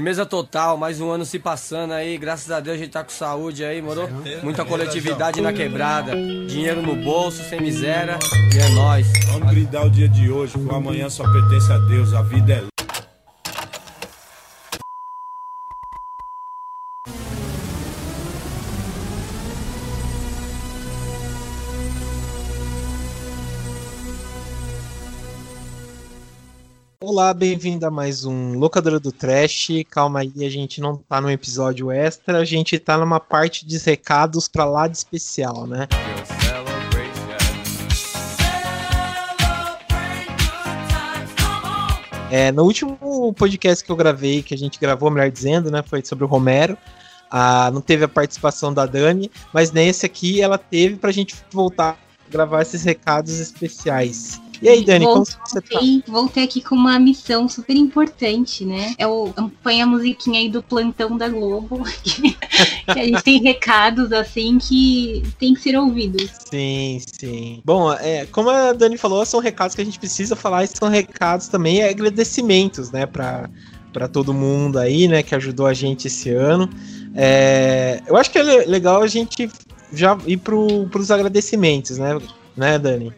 Firmeza total, mais um ano se passando aí, graças a Deus a gente tá com saúde aí, moro? Muita coletividade na quebrada, dinheiro no bolso, sem miséria, e é nóis. Vamos brindar o dia de hoje, que o amanhã só pertence a Deus, a vida é Olá, bem-vindo a mais um Locadora do Trash. Calma aí, a gente não tá num episódio extra, a gente tá numa parte de recados pra lá de especial, né? É, no último podcast que eu gravei, que a gente gravou, melhor dizendo, né? Foi sobre o Romero. Ah, não teve a participação da Dani, mas nesse aqui ela teve pra gente voltar a gravar esses recados especiais. E aí, Dani, voltei, como você tá? Voltei aqui com uma missão super importante, né? É o põe a musiquinha aí do plantão da Globo, que, que a gente tem recados assim que tem que ser ouvidos. Sim, sim. Bom, é, como a Dani falou, são recados que a gente precisa falar e são recados também, agradecimentos, né, pra, pra todo mundo aí, né, que ajudou a gente esse ano. É, eu acho que é le- legal a gente já ir pro, pros agradecimentos, né, né, Dani?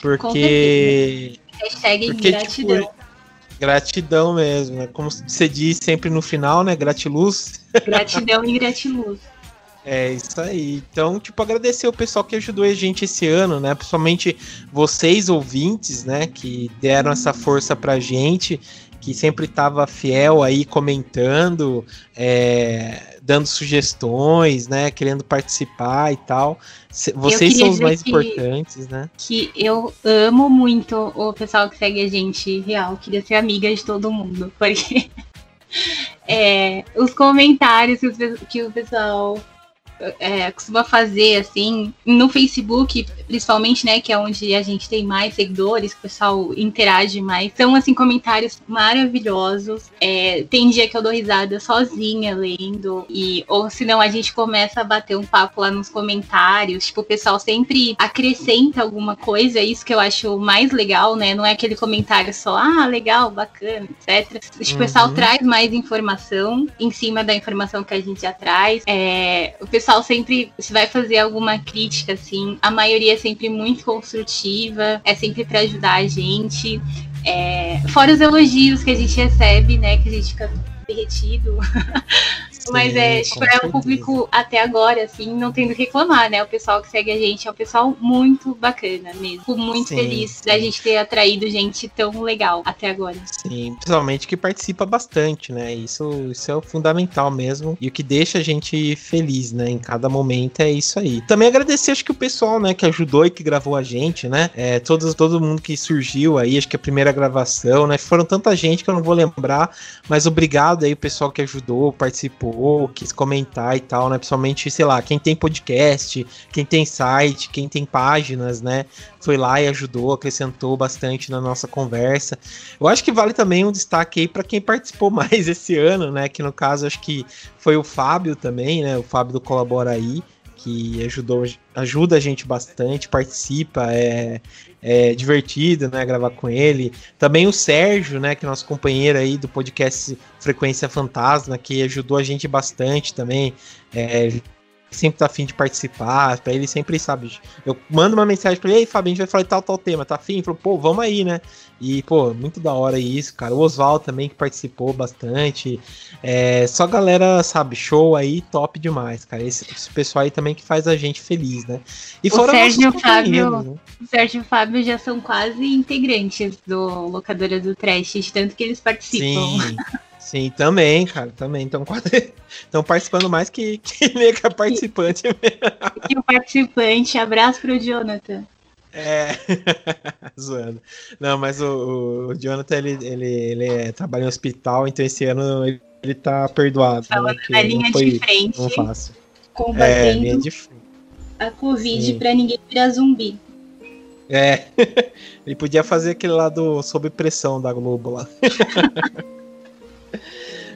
Porque. Hashtag Porque, gratidão. tipo, gratidão mesmo, né? Como você diz sempre no final, né? Gratiluz. Gratidão e gratiluz. É isso aí. Então, tipo, agradecer o pessoal que ajudou a gente esse ano, né? Principalmente vocês ouvintes, né? Que deram essa força pra gente, que sempre tava fiel aí comentando, é, dando sugestões, né? Querendo participar e tal. Vocês são os mais que- importantes, né? Que eu amo muito o pessoal que segue a gente real. Queria ser amiga de todo mundo. Porque é, os comentários que, os que o pessoal é, costuma fazer, assim, no Facebook, principalmente, né, que é onde a gente tem mais seguidores, que o pessoal interage mais, são, assim, comentários maravilhosos. É, tem dia que eu dou risada sozinha lendo, e ou senão a gente começa a bater um papo lá nos comentários, tipo, o pessoal sempre acrescenta alguma coisa, é isso que eu acho mais legal, né, não é aquele comentário só, ah, legal, bacana, etc. Tipo, O pessoal Uhum. traz mais informação em cima da informação que a gente já traz. É, o pessoal sempre, se vai fazer alguma crítica, assim, a maioria é sempre muito construtiva, é sempre pra ajudar a gente. É, fora os elogios que a gente recebe, né, que a gente fica derretido. Mas é, Sim, tipo, é o público até agora, assim, não tendo que reclamar, né? O pessoal que segue a gente é um pessoal muito bacana mesmo. Fico muito Sim, feliz sim. da gente ter atraído gente tão legal até agora. Sim, principalmente que participa bastante, né? Isso, isso é o fundamental mesmo. E o que deixa a gente feliz, né? Em cada momento é isso aí. Também agradecer, acho que o pessoal, né, que ajudou e que gravou a gente, né? É, todos, todo mundo que surgiu aí, acho que a primeira gravação, né? Foram tanta gente que eu não vou lembrar, mas obrigado aí o pessoal que ajudou, participou, quis comentar e tal, né? Principalmente, sei lá, quem tem podcast, quem tem site, quem tem páginas, né? Foi lá e ajudou, acrescentou bastante na nossa conversa. Eu acho que vale também um destaque aí para quem participou mais esse ano, né? Que no caso acho que foi o Fábio também, né? O Fábio do Colabora aí, que ajudou, ajuda a gente bastante, participa, é, é divertido, né? Gravar com ele. Também o Sérgio, né? Que é nosso companheiro aí do podcast Frequência Fantasma, que ajudou a gente bastante também. É, sempre tá afim de participar, pra ele sempre sabe. Eu mando uma mensagem pra ele, ei, Fábio, a gente vai falar de tal, tal tema, tá afim? Falou, pô, vamos aí, né? E, pô, muito da hora isso, cara. O Oswald também que participou bastante. É, só galera, sabe, show aí, top demais, cara. Esse, esse pessoal aí também que faz a gente feliz, né? E O Sérgio e o Fábio- né? O Sérgio e o Fábio já são quase integrantes do Locadora do Trash, de tanto que eles participam. Sim, sim, também, cara, também. Estão estão participando mais que, que mega participante. E o participante, abraço pro Jonathan. É, zoando. Não, mas o, o Jonathan, ele, ele, ele é- trabalha em hospital, então esse ano ele, ele tá perdoado. Né, que na não linha foi de frente, tão fácil. É, combatendo linha de frente. a Covid pra ninguém virar zumbi. É, ele podia fazer aquele lá do Sob Pressão da Globo lá.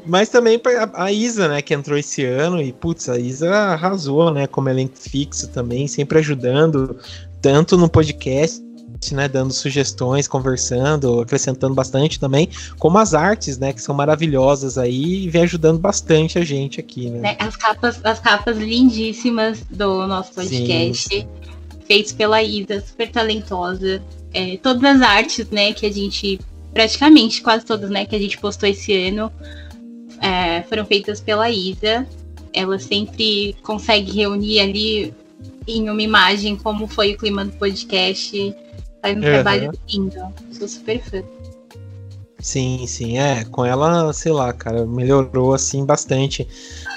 Mas também pra- a Isa, né, que entrou esse ano e, putz, a Isa arrasou, né, como elenco fixo também, sempre ajudando, tanto no podcast né? Dando sugestões, conversando, acrescentando bastante também, como as artes, né? Que são maravilhosas aí e vem ajudando bastante a gente aqui, né? né as capas, as capas lindíssimas do nosso podcast, Sim. feitos pela Isa, super talentosa. É, todas as artes, né, que a gente. Praticamente quase todas, né, que a gente postou esse ano é, foram feitas pela Isa. Ela sempre consegue reunir ali em uma imagem como foi o clima do podcast. Faz um uhum. trabalho lindo. Sou super fã. Sim, sim, é. Com ela, sei lá, cara, melhorou assim bastante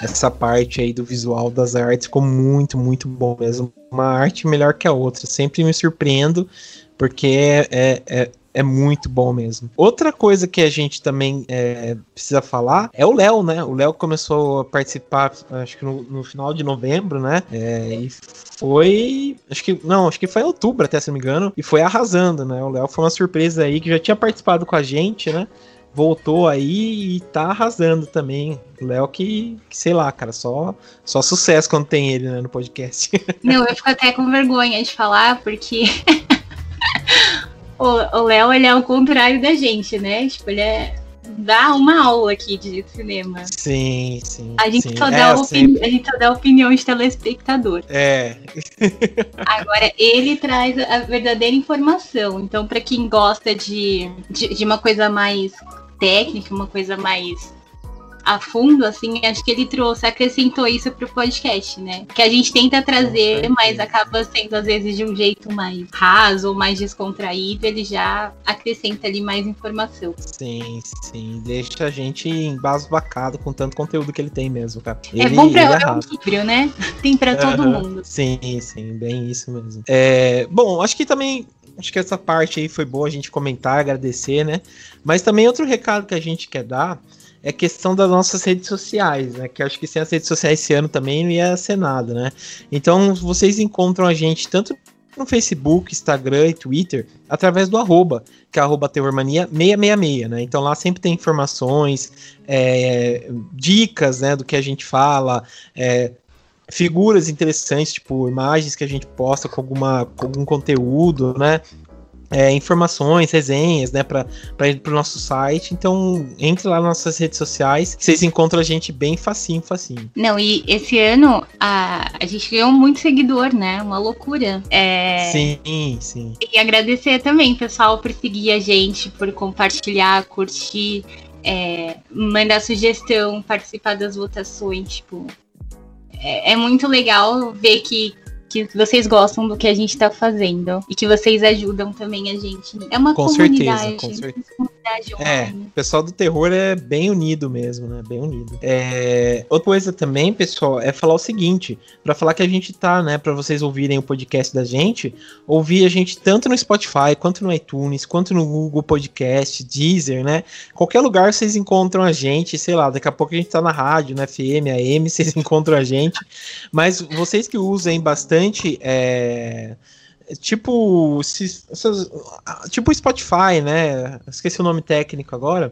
essa parte aí do visual das artes. Ficou muito, muito bom mesmo. Uma arte melhor que a outra. Sempre me surpreendo, porque é, é, é muito bom mesmo. Outra coisa que a gente também é, precisa falar é o Léo, né? O Léo começou a participar, acho que no, no final de novembro, né? É, e foi. Acho que. Não, acho que foi em outubro, até se não me engano. E foi arrasando, né? O Léo foi uma surpresa aí que já tinha participado com a gente, né? voltou aí e tá arrasando também. O Léo que, que, sei lá, cara, só, só sucesso quando tem ele né, no podcast. Não, eu fico até com vergonha de falar, porque o Léo, ele é o contrário da gente, né? Tipo, ele é dá uma aula aqui de cinema. Sim, sim. A gente, sim. Só, dá é, sempre... a gente só dá opinião de telespectador. É. Agora, ele traz a verdadeira informação. Então, para quem gosta de, de, de, uma coisa mais técnica, uma coisa mais a fundo, assim, acho que ele trouxe, acrescentou isso pro podcast, né? Que a gente tenta trazer, mas acaba sendo às vezes de um jeito mais raso ou mais descontraído, ele já acrescenta ali mais informação. Sim, sim. Deixa a gente embasbacado com tanto conteúdo que ele tem mesmo, cara. É ele, é bom pra é equilíbrio, né? Tem pra todo uhum. mundo. Sim, sim, bem isso mesmo. É, bom, acho que também acho que essa parte aí foi boa a gente comentar, agradecer, né? Mas também outro recado que a gente quer dar é questão das nossas redes sociais, né? Que acho que sem as redes sociais esse ano também não ia ser nada, né? Então vocês encontram a gente tanto no Facebook, Instagram e Twitter, através do arroba, que é arroba terrormania666, né? Então lá sempre tem informações, é, dicas, né, do que a gente fala, é, figuras interessantes, tipo imagens que a gente posta com, alguma, com algum conteúdo, né? É, informações, resenhas, né, para ir pro nosso site. Então, entre lá nas nossas redes sociais, vocês encontram a gente bem facinho, facinho. Não, e esse ano a, a gente ganhou muito seguidor, né? Uma loucura. É... Sim, sim. E agradecer também, pessoal, por seguir a gente, por compartilhar, curtir, é, mandar sugestão, participar das votações, tipo. É, é muito legal ver que que vocês gostam do que a gente tá fazendo e que vocês ajudam também a gente. É uma com comunidade. Certeza, com certeza. É, o pessoal do terror é bem unido mesmo, né? Bem unido. É, outra coisa também, pessoal, é falar o seguinte, para falar que a gente tá, né, para vocês ouvirem o podcast da gente, ouvir a gente tanto no Spotify, quanto no iTunes, quanto no Google Podcast, Deezer, né? Qualquer lugar vocês encontram a gente, sei lá, daqui a pouco a gente tá na rádio, na FM, AM, vocês encontram a gente. Mas vocês que usem bastante é, tipo essas, tipo Spotify, né? Esqueci o nome técnico agora,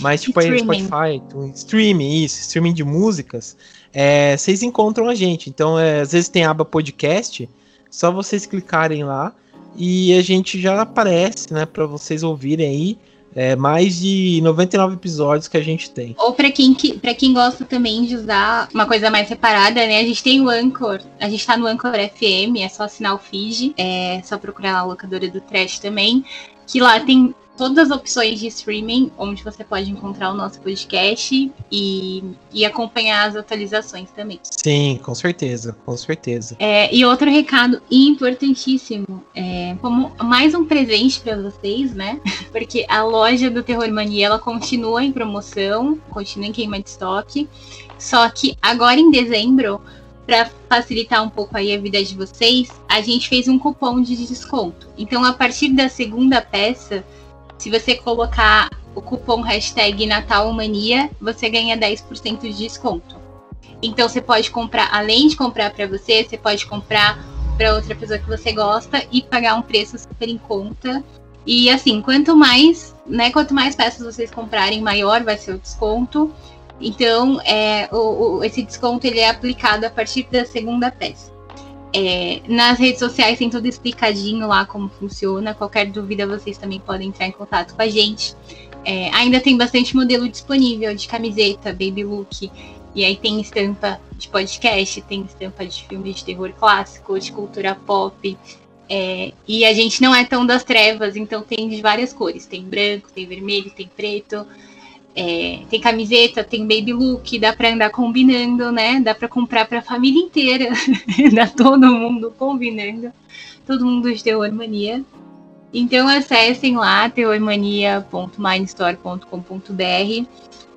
mas tipo aí Spotify, streaming, isso, streaming de músicas, é, vocês encontram a gente. Então, é, às vezes tem aba podcast, só vocês clicarem lá e a gente já aparece, né, para vocês ouvirem aí é, mais de 99 episódios que a gente tem. Ou para quem, que, quem gosta também de usar uma coisa mais separada, né? A gente tem o Anchor, a gente tá no Anchor FM, é só assinar o feed, é só procurar na locadora do Trash também, que lá tem todas as opções de streaming, onde você pode encontrar o nosso podcast e, e acompanhar as atualizações também. Sim, com certeza, com certeza. É, e outro recado importantíssimo, é, como mais um presente para vocês, né? Porque a loja do Terror Mania ela continua em promoção, continua em queima de estoque. Só que agora em dezembro, para facilitar um pouco aí a vida de vocês, a gente fez um cupom de desconto. Então, a partir da segunda peça, se você colocar o cupom hashtag Natalmania, você ganha 10% de desconto. Então você pode comprar, além de comprar para você, você pode comprar para outra pessoa que você gosta e pagar um preço super em conta. E assim, quanto mais, né, quanto mais peças vocês comprarem, maior vai ser o desconto. Então, é, o, o, esse desconto ele é aplicado a partir da segunda peça. É, nas redes sociais tem tudo explicadinho lá como funciona. Qualquer dúvida vocês também podem entrar em contato com a gente. É, ainda tem bastante modelo disponível de camiseta, baby look. E aí tem estampa de podcast, tem estampa de filmes de terror clássico, de cultura pop. É, e a gente não é tão das trevas, então tem de várias cores. Tem branco, tem vermelho, tem preto. É, tem camiseta, tem baby look, dá para andar combinando, né? Dá para comprar para a família inteira, dá todo mundo combinando, todo mundo de Terror Mania. Então acessem lá terrormania.mindstore.com.br.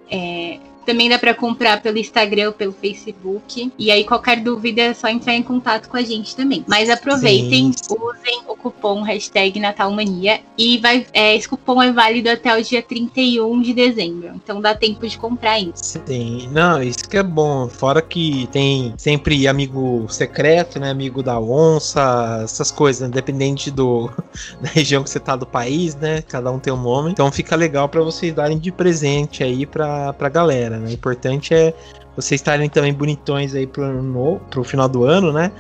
É, também dá para comprar pelo Instagram ou pelo Facebook. E aí, qualquer dúvida é só entrar em contato com a gente também. Mas aproveitem, sim, usem o cupom hashtag Natalmania. E vai, é, esse cupom é válido até o dia 31 de dezembro. Então dá tempo de comprar ainda. Sim, não, isso que é bom. Fora que tem sempre amigo secreto, né? Amigo da onça, essas coisas, independente do, da região que você tá do país, né? Cada um tem um nome. Então fica legal para vocês darem de presente aí pra, pra galera. Né? O importante é vocês estarem também bonitões aí pro, no, pro final do ano, né?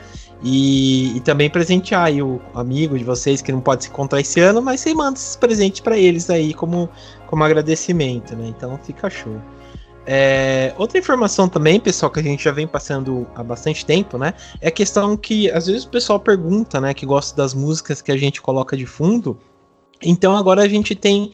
E, e, também presentear aí o amigo de vocês que não pode se encontrar esse ano, mas você manda esses presentes para eles aí como, como agradecimento, né? Então fica show. É, outra informação também, pessoal, que a gente já vem passando há bastante tempo, né? É a questão que às vezes o pessoal pergunta, né? Que gosta das músicas que a gente coloca de fundo. Então agora a gente tem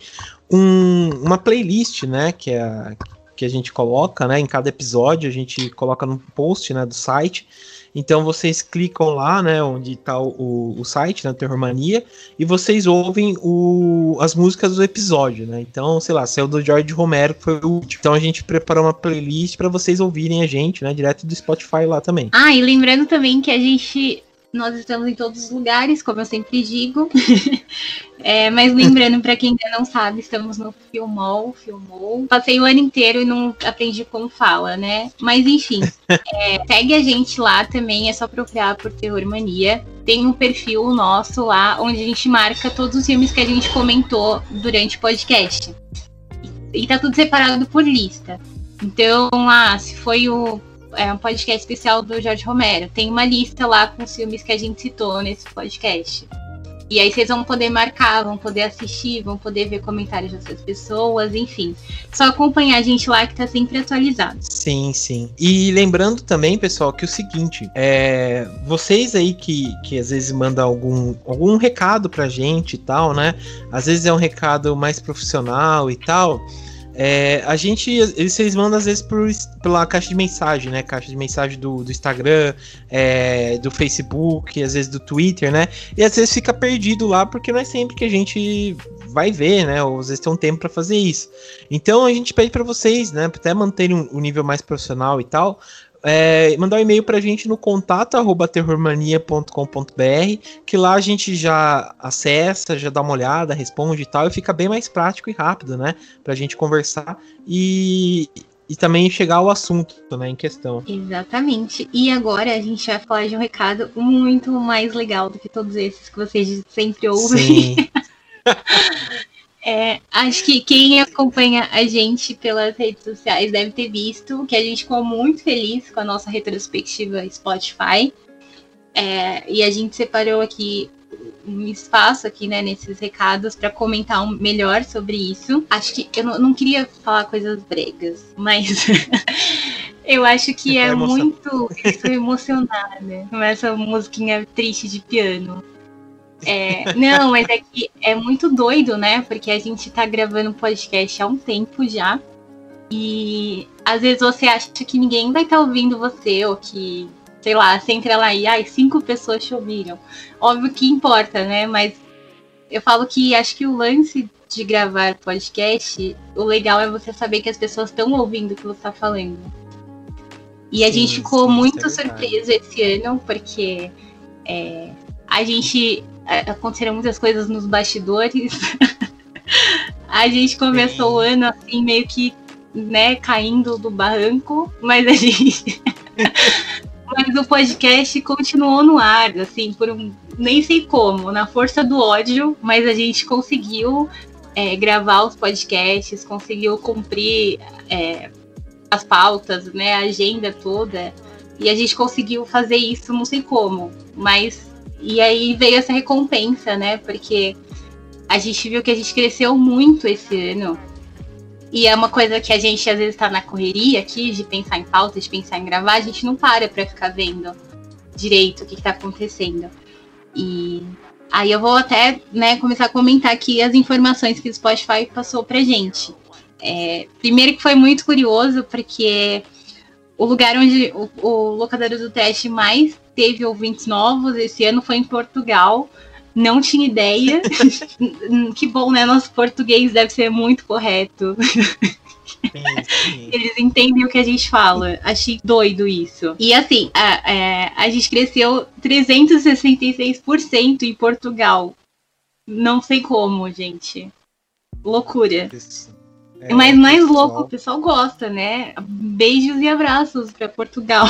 um, uma playlist, né? Que é a, que a gente coloca, né? Em cada episódio, a gente coloca no post, né, do site. Então vocês clicam lá, né, onde está o, o site, né, Terrormania, e vocês ouvem o, as músicas do episódio, né? Então, sei lá, saiu do George Romero, que foi o último. Então a gente preparou uma playlist para vocês ouvirem a gente, né, direto do Spotify lá também. Ah, e lembrando também que a gente nós estamos em todos os lugares, como eu sempre digo. é, mas lembrando, para quem ainda não sabe, estamos no Filmol, Filmol. Passei o ano inteiro e não aprendi como fala, né? Mas enfim, é, segue a gente lá também, é só procurar por Terror Mania. Tem um perfil nosso lá, onde a gente marca todos os filmes que a gente comentou durante o podcast. E tá tudo separado por lista. Então, ah, se foi o é um podcast especial do Jorge Romero. Tem uma lista lá com os filmes que a gente citou nesse podcast. E aí vocês vão poder marcar, vão poder assistir, vão poder ver comentários de outras pessoas, enfim. Só acompanhar a gente lá que tá sempre atualizado. Sim, sim. E lembrando também, pessoal, que é o seguinte, é, vocês aí que, que às vezes mandam algum, algum recado pra gente e tal, né? Às vezes é um recado mais profissional e tal. É, a gente, vocês mandam às vezes por, pela caixa de mensagem, né? Caixa de mensagem do, do Instagram, é, do Facebook, às vezes do Twitter, né? E às vezes fica perdido lá porque não é sempre que a gente vai ver, né? Ou às vezes tem um tempo para fazer isso. Então a gente pede para vocês, né? Até manterem um, um nível mais profissional e tal, é, mandar um e-mail pra gente no contato arroba terrormania.com.br, que lá a gente já acessa, já dá uma olhada, responde e tal, e fica bem mais prático e rápido, né? Pra gente conversar e, e também chegar ao assunto, né, em questão. Exatamente. E agora a gente vai falar de um recado muito mais legal do que todos esses que vocês sempre ouvem. Sim. É, acho que quem acompanha a gente pelas redes sociais deve ter visto que a gente ficou muito feliz com a nossa retrospectiva Spotify. É, e a gente separou aqui um espaço aqui, né, nesses recados para comentar um, melhor sobre isso. Acho que eu não, não queria falar coisas bregas, mas eu acho que é muito. Estou emocionada com essa musiquinha triste de piano. É, não, mas é que é muito doido, né? Porque a gente tá gravando podcast há um tempo já. E às vezes você acha que ninguém vai estar tá ouvindo você, ou que, sei lá, você entra lá e ai, cinco pessoas te ouviram. Óbvio que importa, né? Mas eu falo que acho que o lance de gravar podcast, o legal é você saber que as pessoas estão ouvindo o que você tá falando. E a sim, gente ficou sim, muito é surpreso esse ano, porque é, a gente é, aconteceram muitas coisas nos bastidores. a gente começou o ano assim, meio que, né, caindo do barranco, mas a gente. mas o podcast continuou no ar, assim, por um. Nem sei como, na força do ódio, mas a gente conseguiu é, gravar os podcasts, conseguiu cumprir é, as pautas, né, a agenda toda. E a gente conseguiu fazer isso, não sei como, mas e aí veio essa recompensa, né? Porque a gente viu que a gente cresceu muito esse ano. E é uma coisa que a gente às vezes tá na correria aqui, de pensar em pauta, de pensar em gravar, a gente não para pra ficar vendo direito o que, que tá acontecendo. E aí eu vou até né, começar a comentar aqui as informações que o Spotify passou pra gente. É, primeiro que foi muito curioso, porque o lugar onde o, o locador do teste mais teve ouvintes novos esse ano foi em Portugal. Não tinha ideia. que bom, né? Nosso português deve ser muito correto. Eles entendem o que a gente fala. Achei doido isso. E assim, a, é, a gente cresceu 366% em Portugal. Não sei como, gente. Loucura. Isso. É, Mas mais pessoal... louco, o pessoal gosta, né? Beijos e abraços para Portugal.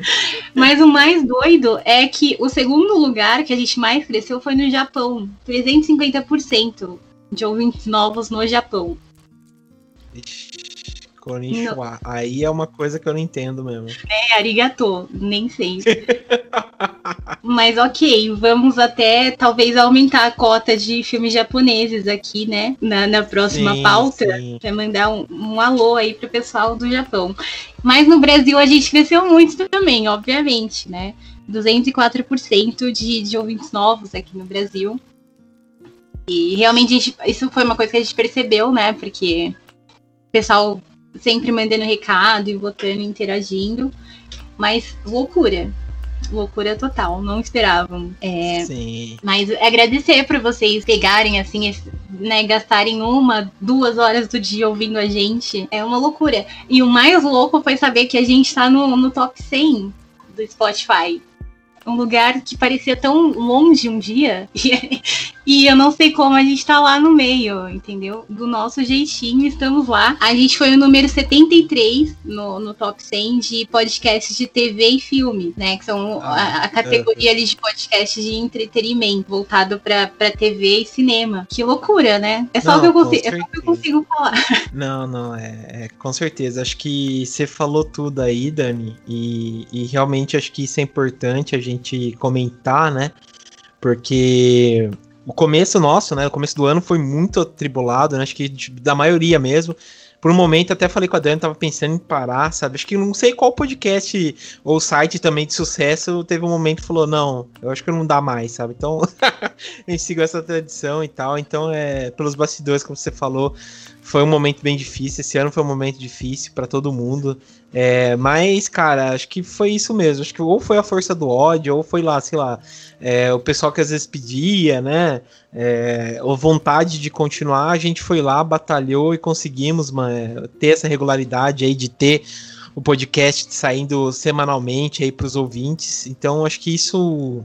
Mas o mais doido é que o segundo lugar que a gente mais cresceu foi no Japão. 350% de ouvintes novos no Japão. Ixi. Konnichiwa. Aí é uma coisa que eu não entendo mesmo. É, arigato, nem sei. Mas ok, vamos até talvez aumentar a cota de filmes japoneses aqui, né? Na, na próxima sim, pauta. Pra mandar um, um alô aí pro pessoal do Japão. Mas no Brasil a gente cresceu muito também, obviamente, né? 204% de, de ouvintes novos aqui no Brasil. E realmente gente, isso foi uma coisa que a gente percebeu, né? Porque o pessoal sempre mandando recado e votando, interagindo. Mas loucura. Loucura total, não esperavam. É, Sim. Mas agradecer por vocês pegarem, assim, né, gastarem uma, duas horas do dia ouvindo a gente. É uma loucura. E o mais louco foi saber que a gente tá no, no top 100 do Spotify um lugar que parecia tão longe um dia. E, eu não sei como a gente tá lá no meio, entendeu? Do nosso jeitinho, estamos lá. A gente foi o número 73 no, no top 100 de podcasts de TV e filme, né? Que são ah, a, a, categoria é. ali de podcast de entretenimento, voltado pra, pra TV e cinema. Que loucura, né? É só, não, que, eu consigo, é só que eu consigo falar. Não, não, é, é com certeza. Acho que você falou tudo aí, Dani, e, e realmente acho que isso é importante a gente gente comentar, né? Porque o começo nosso, né? O começo do ano foi muito atribulado, né? Acho que da maioria mesmo. Por um momento até falei com a Dani, tava pensando em parar, sabe? Acho que não sei qual podcast ou site também de sucesso teve um momento que falou, não, eu acho que não dá mais, sabe? Então, a gente seguiu essa tradição e tal. Então, é, pelos bastidores, como você falou, foi um momento bem difícil. Esse ano foi um momento difícil para todo mundo. É, mas, cara, acho que foi isso mesmo. Acho que ou foi a força do ódio, ou foi lá, sei lá, é, o pessoal que às vezes pedia, né? É, ou vontade de continuar. A gente foi lá, batalhou e conseguimos mano, ter essa regularidade aí de ter o podcast saindo semanalmente aí para os ouvintes. Então, acho que isso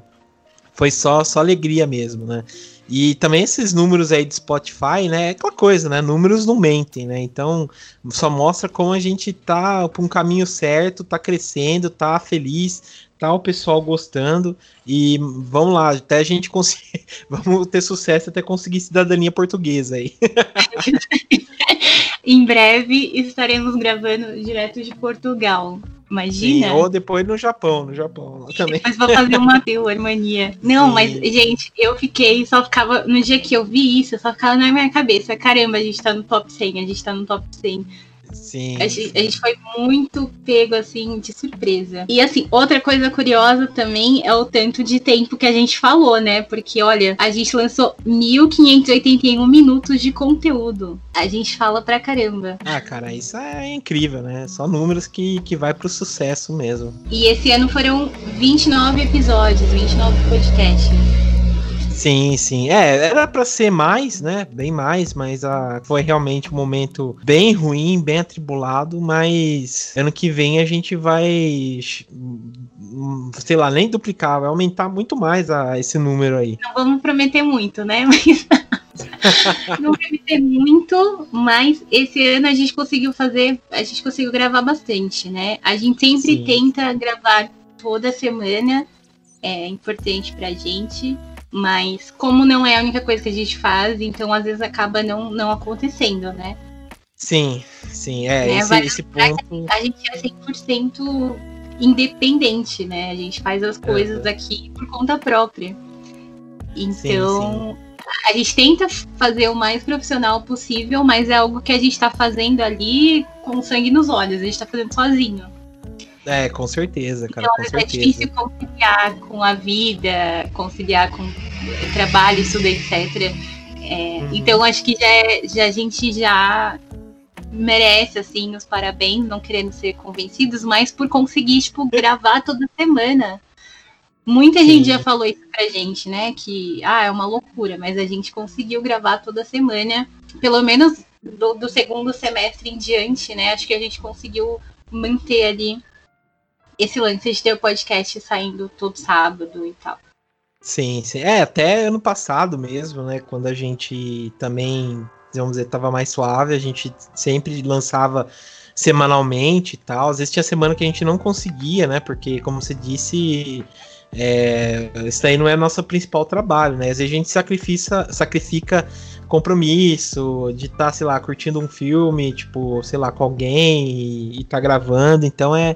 foi só, só alegria mesmo, né? E também esses números aí de Spotify, né? É aquela coisa, né? Números não mentem, né? Então só mostra como a gente tá por um caminho certo, tá crescendo, tá feliz, tá o pessoal gostando. E vamos lá, até a gente conseguir. vamos ter sucesso até conseguir cidadania portuguesa aí. em breve estaremos gravando direto de Portugal. Imagina. Sim, ou depois no Japão, no Japão também. Mas vou fazer uma mania. Não, Sim. mas, gente, eu fiquei, só ficava. No dia que eu vi isso, só ficava na minha cabeça. Caramba, a gente tá no top 100, a gente tá no top 100. Sim. A gente, a gente, foi muito pego, assim, de surpresa. E, assim, outra coisa curiosa também é o tanto de tempo que a gente falou, né? Porque, olha, a gente lançou 1581 minutos de conteúdo. A gente fala pra caramba. Ah, cara, isso é incrível, né? Só números que, que vai pro sucesso mesmo. E esse ano foram 29 episódios, 29 podcasts. Sim, sim. É, era para ser mais, né? Bem mais, mas a, foi realmente um momento bem ruim, bem atribulado, mas ano que vem a gente vai sei lá, nem duplicar, vai aumentar muito mais a, esse número aí. Não vamos prometer muito, né? Mas não prometer muito, mas esse ano a gente conseguiu fazer, a gente conseguiu gravar bastante, né? A gente sempre Sim. tenta gravar toda semana, é importante pra gente. Mas como não é a única coisa que a gente faz, então às vezes acaba não, não acontecendo, né? Sim, sim, é, né? esse, esse ponto... A gente é 100% independente, né? A gente faz as coisas aqui por conta própria. Então, sim, sim. a gente tenta fazer o mais profissional possível, mas é algo que a gente está fazendo ali com sangue nos olhos, a gente está fazendo sozinho. É, com certeza, cara. Então, com é certeza. difícil conciliar com a vida, conciliar com trabalho, estudo, etc. É, uhum. Então, acho que já, é, já a gente já merece, assim, os parabéns, não querendo ser convencidos, mas por conseguir, tipo, gravar toda semana. Muita Sim. gente já falou isso pra gente, né? Que, ah, é uma loucura, mas a gente conseguiu gravar toda semana, pelo menos do, do segundo semestre em diante, né? Acho que a gente conseguiu manter ali esse lance de ter o podcast saindo todo sábado e tal. Sim, sim. É, até ano passado mesmo, né? Quando a gente também vamos dizer, tava mais suave, a gente sempre lançava semanalmente e tal. Às vezes tinha semana que a gente não conseguia, né? Porque, como você disse, é, isso aí não é nosso principal trabalho, né? Às vezes a gente sacrifica, sacrifica compromisso de estar, tá, sei lá, curtindo um filme, tipo, sei lá, com alguém e, e tá gravando. Então é,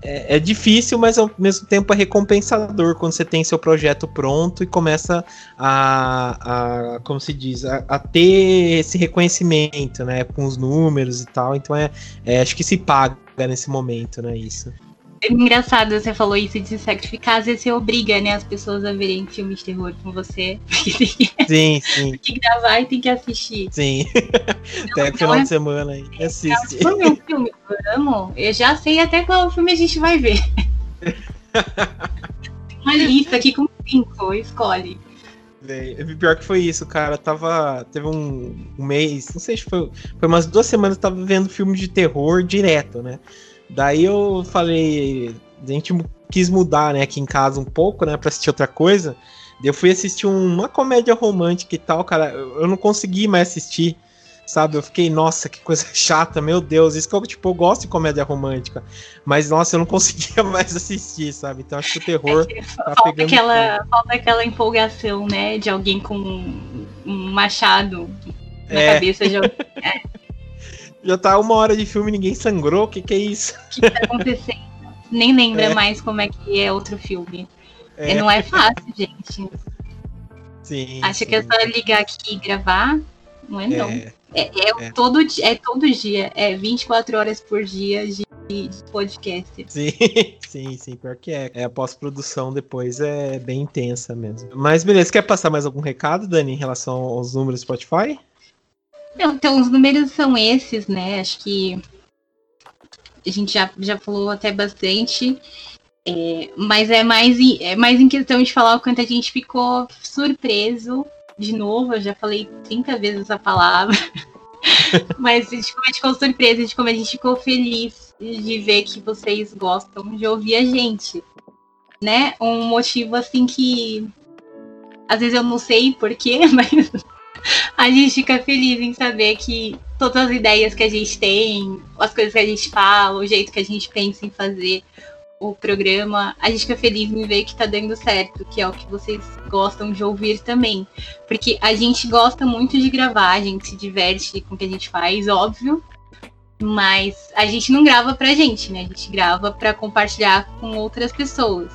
é, é, difícil, mas ao mesmo tempo é recompensador quando você tem seu projeto pronto e começa a, a como se diz, a, a ter esse reconhecimento, né, com os números e tal. Então é, é acho que se paga nesse momento, né, isso. É engraçado você falou isso de se sacrificar, às vezes você obriga, né, as pessoas a verem filmes de terror com você. Sim, sim. Tem que gravar e tem que assistir. Sim. Até o final é... de semana aí. Assiste. Se é um filme que eu amo, eu já sei até qual filme a gente vai ver. Uma lista aqui com cinco, escolhe. Pior que foi isso, cara. Tava. Teve um, um mês, não sei se foi. Foi umas duas semanas, eu tava vendo filme de terror direto, né? Daí eu falei, a gente quis mudar, né, aqui em casa um pouco, né, pra assistir outra coisa. Eu fui assistir uma comédia romântica e tal, cara. Eu não consegui mais assistir, sabe? Eu fiquei, nossa, que coisa chata, meu Deus. Isso que eu, tipo, eu gosto de comédia romântica. Mas, nossa, eu não conseguia mais assistir, sabe? Então acho que o terror é tá falta. Aquela, falta aquela empolgação, né? De alguém com um machado na é. cabeça de alguém. Já tá uma hora de filme e ninguém sangrou, o que, que é isso? O que tá acontecendo? Nem lembra é. mais como é que é outro filme. É. Não é fácil, gente. Sim. Acha sim. que é só ligar aqui e gravar? Não é, não. É, é, é, é. Todo, é todo dia. É 24 horas por dia de, de podcast. Sim, sim, sim. Pior que é. é a pós-produção depois é bem intensa mesmo. Mas beleza, quer passar mais algum recado, Dani, em relação aos números do Spotify? Então, os números são esses, né? Acho que a gente já, já falou até bastante. É, mas é mais, é mais em questão de falar o quanto a gente ficou surpreso. De novo, eu já falei 30 vezes essa palavra. mas a gente ficou surpreso, de como a gente ficou feliz de ver que vocês gostam de ouvir a gente. Né? Um motivo assim que às vezes eu não sei porquê, mas a gente fica feliz em saber que todas as ideias que a gente tem, as coisas que a gente fala, o jeito que a gente pensa em fazer o programa, a gente fica feliz em ver que tá dando certo, que é o que vocês gostam de ouvir também. Porque a gente gosta muito de gravar, a gente se diverte com o que a gente faz, óbvio. Mas a gente não grava pra gente, né? A gente grava para compartilhar com outras pessoas.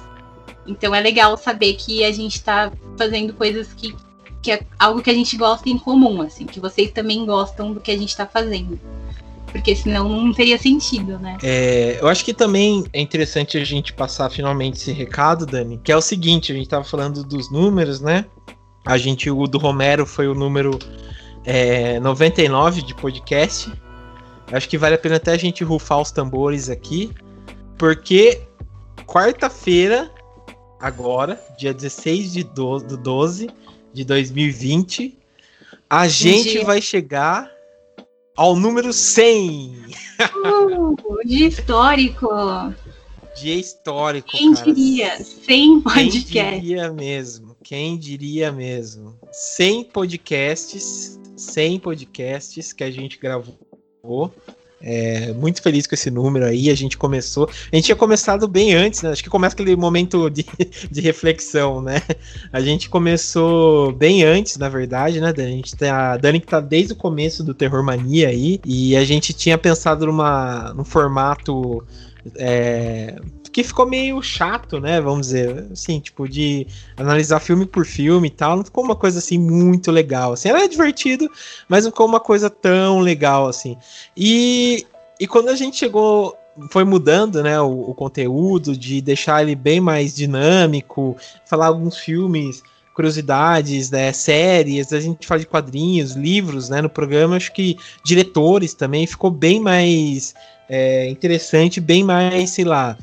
Então é legal saber que a gente tá fazendo coisas que que é algo que a gente gosta em comum, assim, que vocês também gostam do que a gente está fazendo. Porque senão não teria sentido, né? É, eu acho que também é interessante a gente passar finalmente esse recado, Dani, que é o seguinte, a gente tava falando dos números, né? A gente, o do Romero foi o número é, 99 de podcast. Acho que vale a pena até a gente rufar os tambores aqui, porque quarta-feira, agora, dia 16 de do, do 12, de 2020, a gente vai chegar ao número 100. Uh, de histórico. Dia histórico, Quem cara. diria? 100 podcasts. Quem diria mesmo? Quem diria mesmo? 100 podcasts, 100 podcasts que a gente gravou. É, muito feliz com esse número aí. A gente começou. A gente tinha começado bem antes, né? Acho que começa aquele momento de, de reflexão, né? A gente começou bem antes, na verdade, né? A gente tem a Dani que tá desde o começo do Terror Mania aí. E a gente tinha pensado numa, num formato É, que ficou meio chato, né? Vamos dizer, assim, tipo, de analisar filme por filme e tal. Não ficou uma coisa assim muito legal. Assim, era divertido, mas não ficou uma coisa tão legal assim. E, e quando a gente chegou foi mudando, né, o, o, conteúdo, de deixar ele bem mais dinâmico, falar alguns filmes, curiosidades, né, séries, a gente fala de quadrinhos, livros, né, no programa, acho que diretores também, ficou bem mais é, interessante, bem mais, sei lá,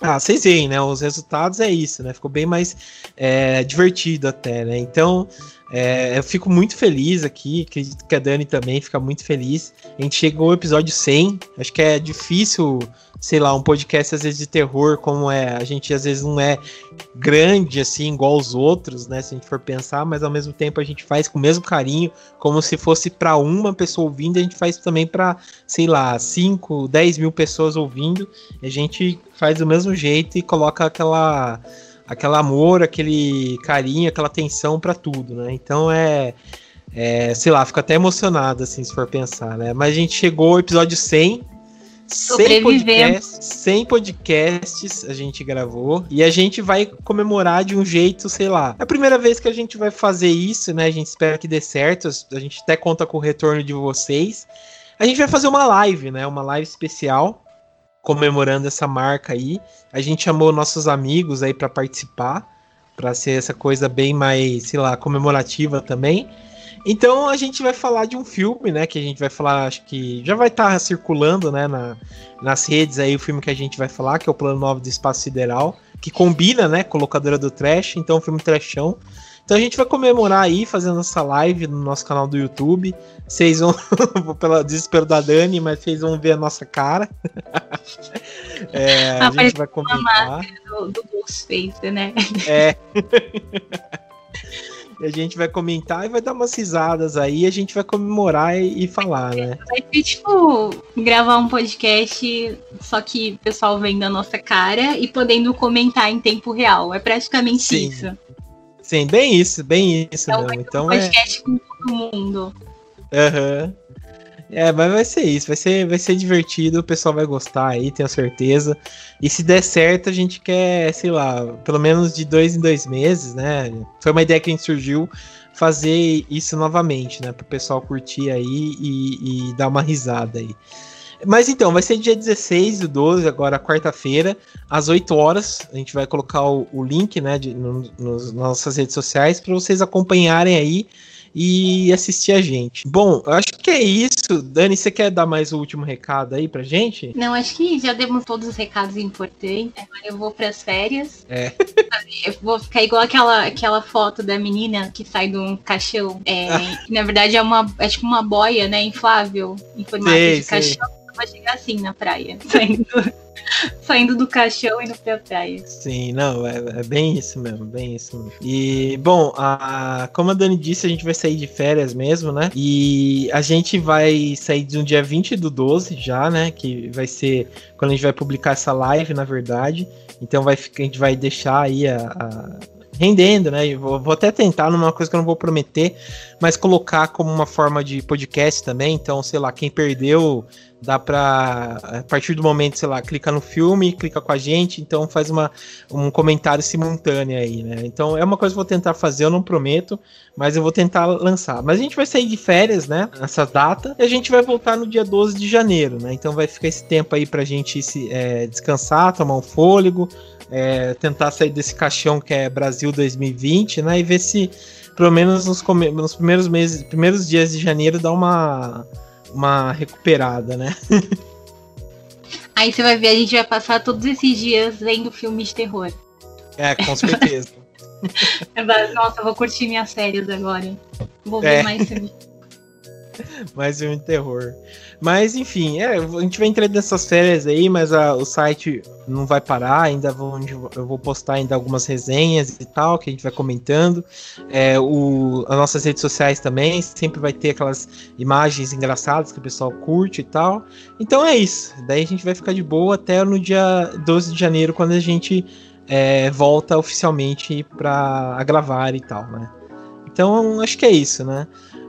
ah, vocês veem, né? Os resultados é isso, né? Ficou bem mais é, divertido até, né? Então, é, eu fico muito feliz aqui, acredito que a Dani também fica muito feliz. A gente chegou ao episódio 100, acho que é difícil sei lá, um podcast às vezes de terror, como é, a gente às vezes não é grande assim, igual os outros, né, se a gente for pensar, mas ao mesmo tempo a gente faz com o mesmo carinho, como se fosse para uma pessoa ouvindo, a gente faz também para, sei lá, 5, 10 mil pessoas ouvindo, a gente faz do mesmo jeito e coloca aquela aquele amor, aquele carinho, aquela atenção para tudo, né? Então é é, sei lá, fico até emocionado, assim, se for pensar, né? Mas a gente chegou ao episódio 100, 100 podcasts, 100 podcasts a gente gravou e a gente vai comemorar de um jeito, sei lá. É a primeira vez que a gente vai fazer isso, né? A gente espera que dê certo. A gente até conta com o retorno de vocês. A gente vai fazer uma live, né? Uma live especial comemorando essa marca aí. A gente chamou nossos amigos aí para participar, para ser essa coisa bem mais, sei lá, comemorativa também. Então a gente vai falar de um filme, né? Que a gente vai falar, acho que já vai estar tá circulando, né? Na, nas redes aí o filme que a gente vai falar, que é o Plano 9 do Espaço Sideral, que combina, né? Com a locadora do Trash, então é um filme trashão. Então a gente vai comemorar aí, fazendo essa live no nosso canal do YouTube. Vocês vão, pelo desespero da Dani, mas vocês vão ver a nossa cara. é, a gente vai comentar. Do, do Ghostface, né? É. a gente vai comentar e vai dar umas risadas aí, a gente vai comemorar e, e falar, né? Vai ser tipo gravar um podcast, só que o pessoal vendo a nossa cara e podendo comentar em tempo real. É praticamente Sim. isso. Sim, bem isso, bem isso então, mesmo. Então, um podcast é... com todo mundo. Aham. Uhum. É, mas vai ser isso, vai ser, vai ser divertido, o pessoal vai gostar aí, tenho certeza. E se der certo, a gente quer, sei lá, pelo menos de dois em dois meses, né? Foi uma ideia que a gente surgiu fazer isso novamente, né? Para o pessoal curtir aí e, e, dar uma risada aí. Mas então, vai ser dia 16 do 12, agora quarta-feira, às 8 horas. A gente vai colocar o, o link, né, de, no, nos, nas nossas redes sociais para vocês acompanharem aí e assistir a gente. Bom, acho que é isso. Dani, você quer dar mais o último recado aí pra gente? Não, acho que já demos todos os recados importantes. Agora eu vou pras férias. É. Eu vou ficar igual aquela, aquela foto da menina que sai de um caixão. É, que na verdade é uma é tipo uma boia, né? Inflável, em formato sei, de caixão. Sei. Vai chegar assim na praia, saindo. Saindo do caixão e indo pra praia. Sim, não, é, é, bem isso mesmo, bem isso mesmo. E, bom, a, como a Dani disse, a gente vai sair de férias mesmo, né? E a gente vai sair de um dia 20 do 12 já, né? Que vai ser quando a gente vai publicar essa live, na verdade. Então vai, a gente vai deixar aí a, a rendendo, né? Vou, vou, até tentar numa coisa que eu não vou prometer, mas colocar como uma forma de podcast também. Então, sei lá, quem perdeu dá pra, a partir do momento, sei lá, clica no filme, clica com a gente, então faz uma, um comentário simultâneo aí, né? Então é uma coisa que eu vou tentar fazer, eu não prometo, mas eu vou tentar lançar. Mas a gente vai sair de férias, né, nessa data, e a gente vai voltar no dia 12 de janeiro, né? Então vai ficar esse tempo aí pra gente se, é, descansar, tomar um fôlego, é, tentar sair desse caixão que é Brasil 2020, né? E ver se, pelo menos nos, nos primeiros meses, primeiros dias de janeiro, dá uma uma recuperada, né? Aí você vai ver, a gente vai passar todos esses dias vendo filmes de terror. É, com certeza. Nossa, eu vou curtir minhas séries agora. Vou ver é. mais filmes. mais de terror. Mas enfim, é, a gente vai entrar nessas férias aí, mas a, o site não vai parar, ainda vou, eu vou postar ainda algumas resenhas e tal, que a gente vai comentando. É, o, as nossas redes sociais também, sempre vai ter aquelas imagens engraçadas que o pessoal curte e tal. Então é isso. Daí a gente vai ficar de boa até no dia 12 de janeiro, quando a gente é, volta oficialmente para gravar e tal, né? Então, acho que é isso, né?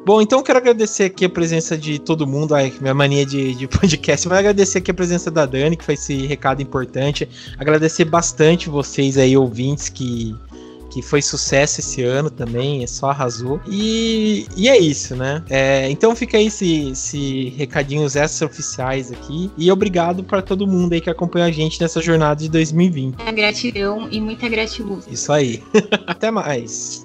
Bom, então quero agradecer aqui a presença de todo mundo, ai, minha mania de, de podcast, mas agradecer aqui a presença da Dani, que foi esse recado importante. Agradecer bastante vocês aí, ouvintes, que, que foi sucesso esse ano também, é só arrasou. E, e é isso, né? É, então fica aí esse, esse recadinhos extra-oficiais aqui. E obrigado para todo mundo aí que acompanha a gente nessa jornada de 2020. Gratidão e muita gratidão. Isso aí. Até mais.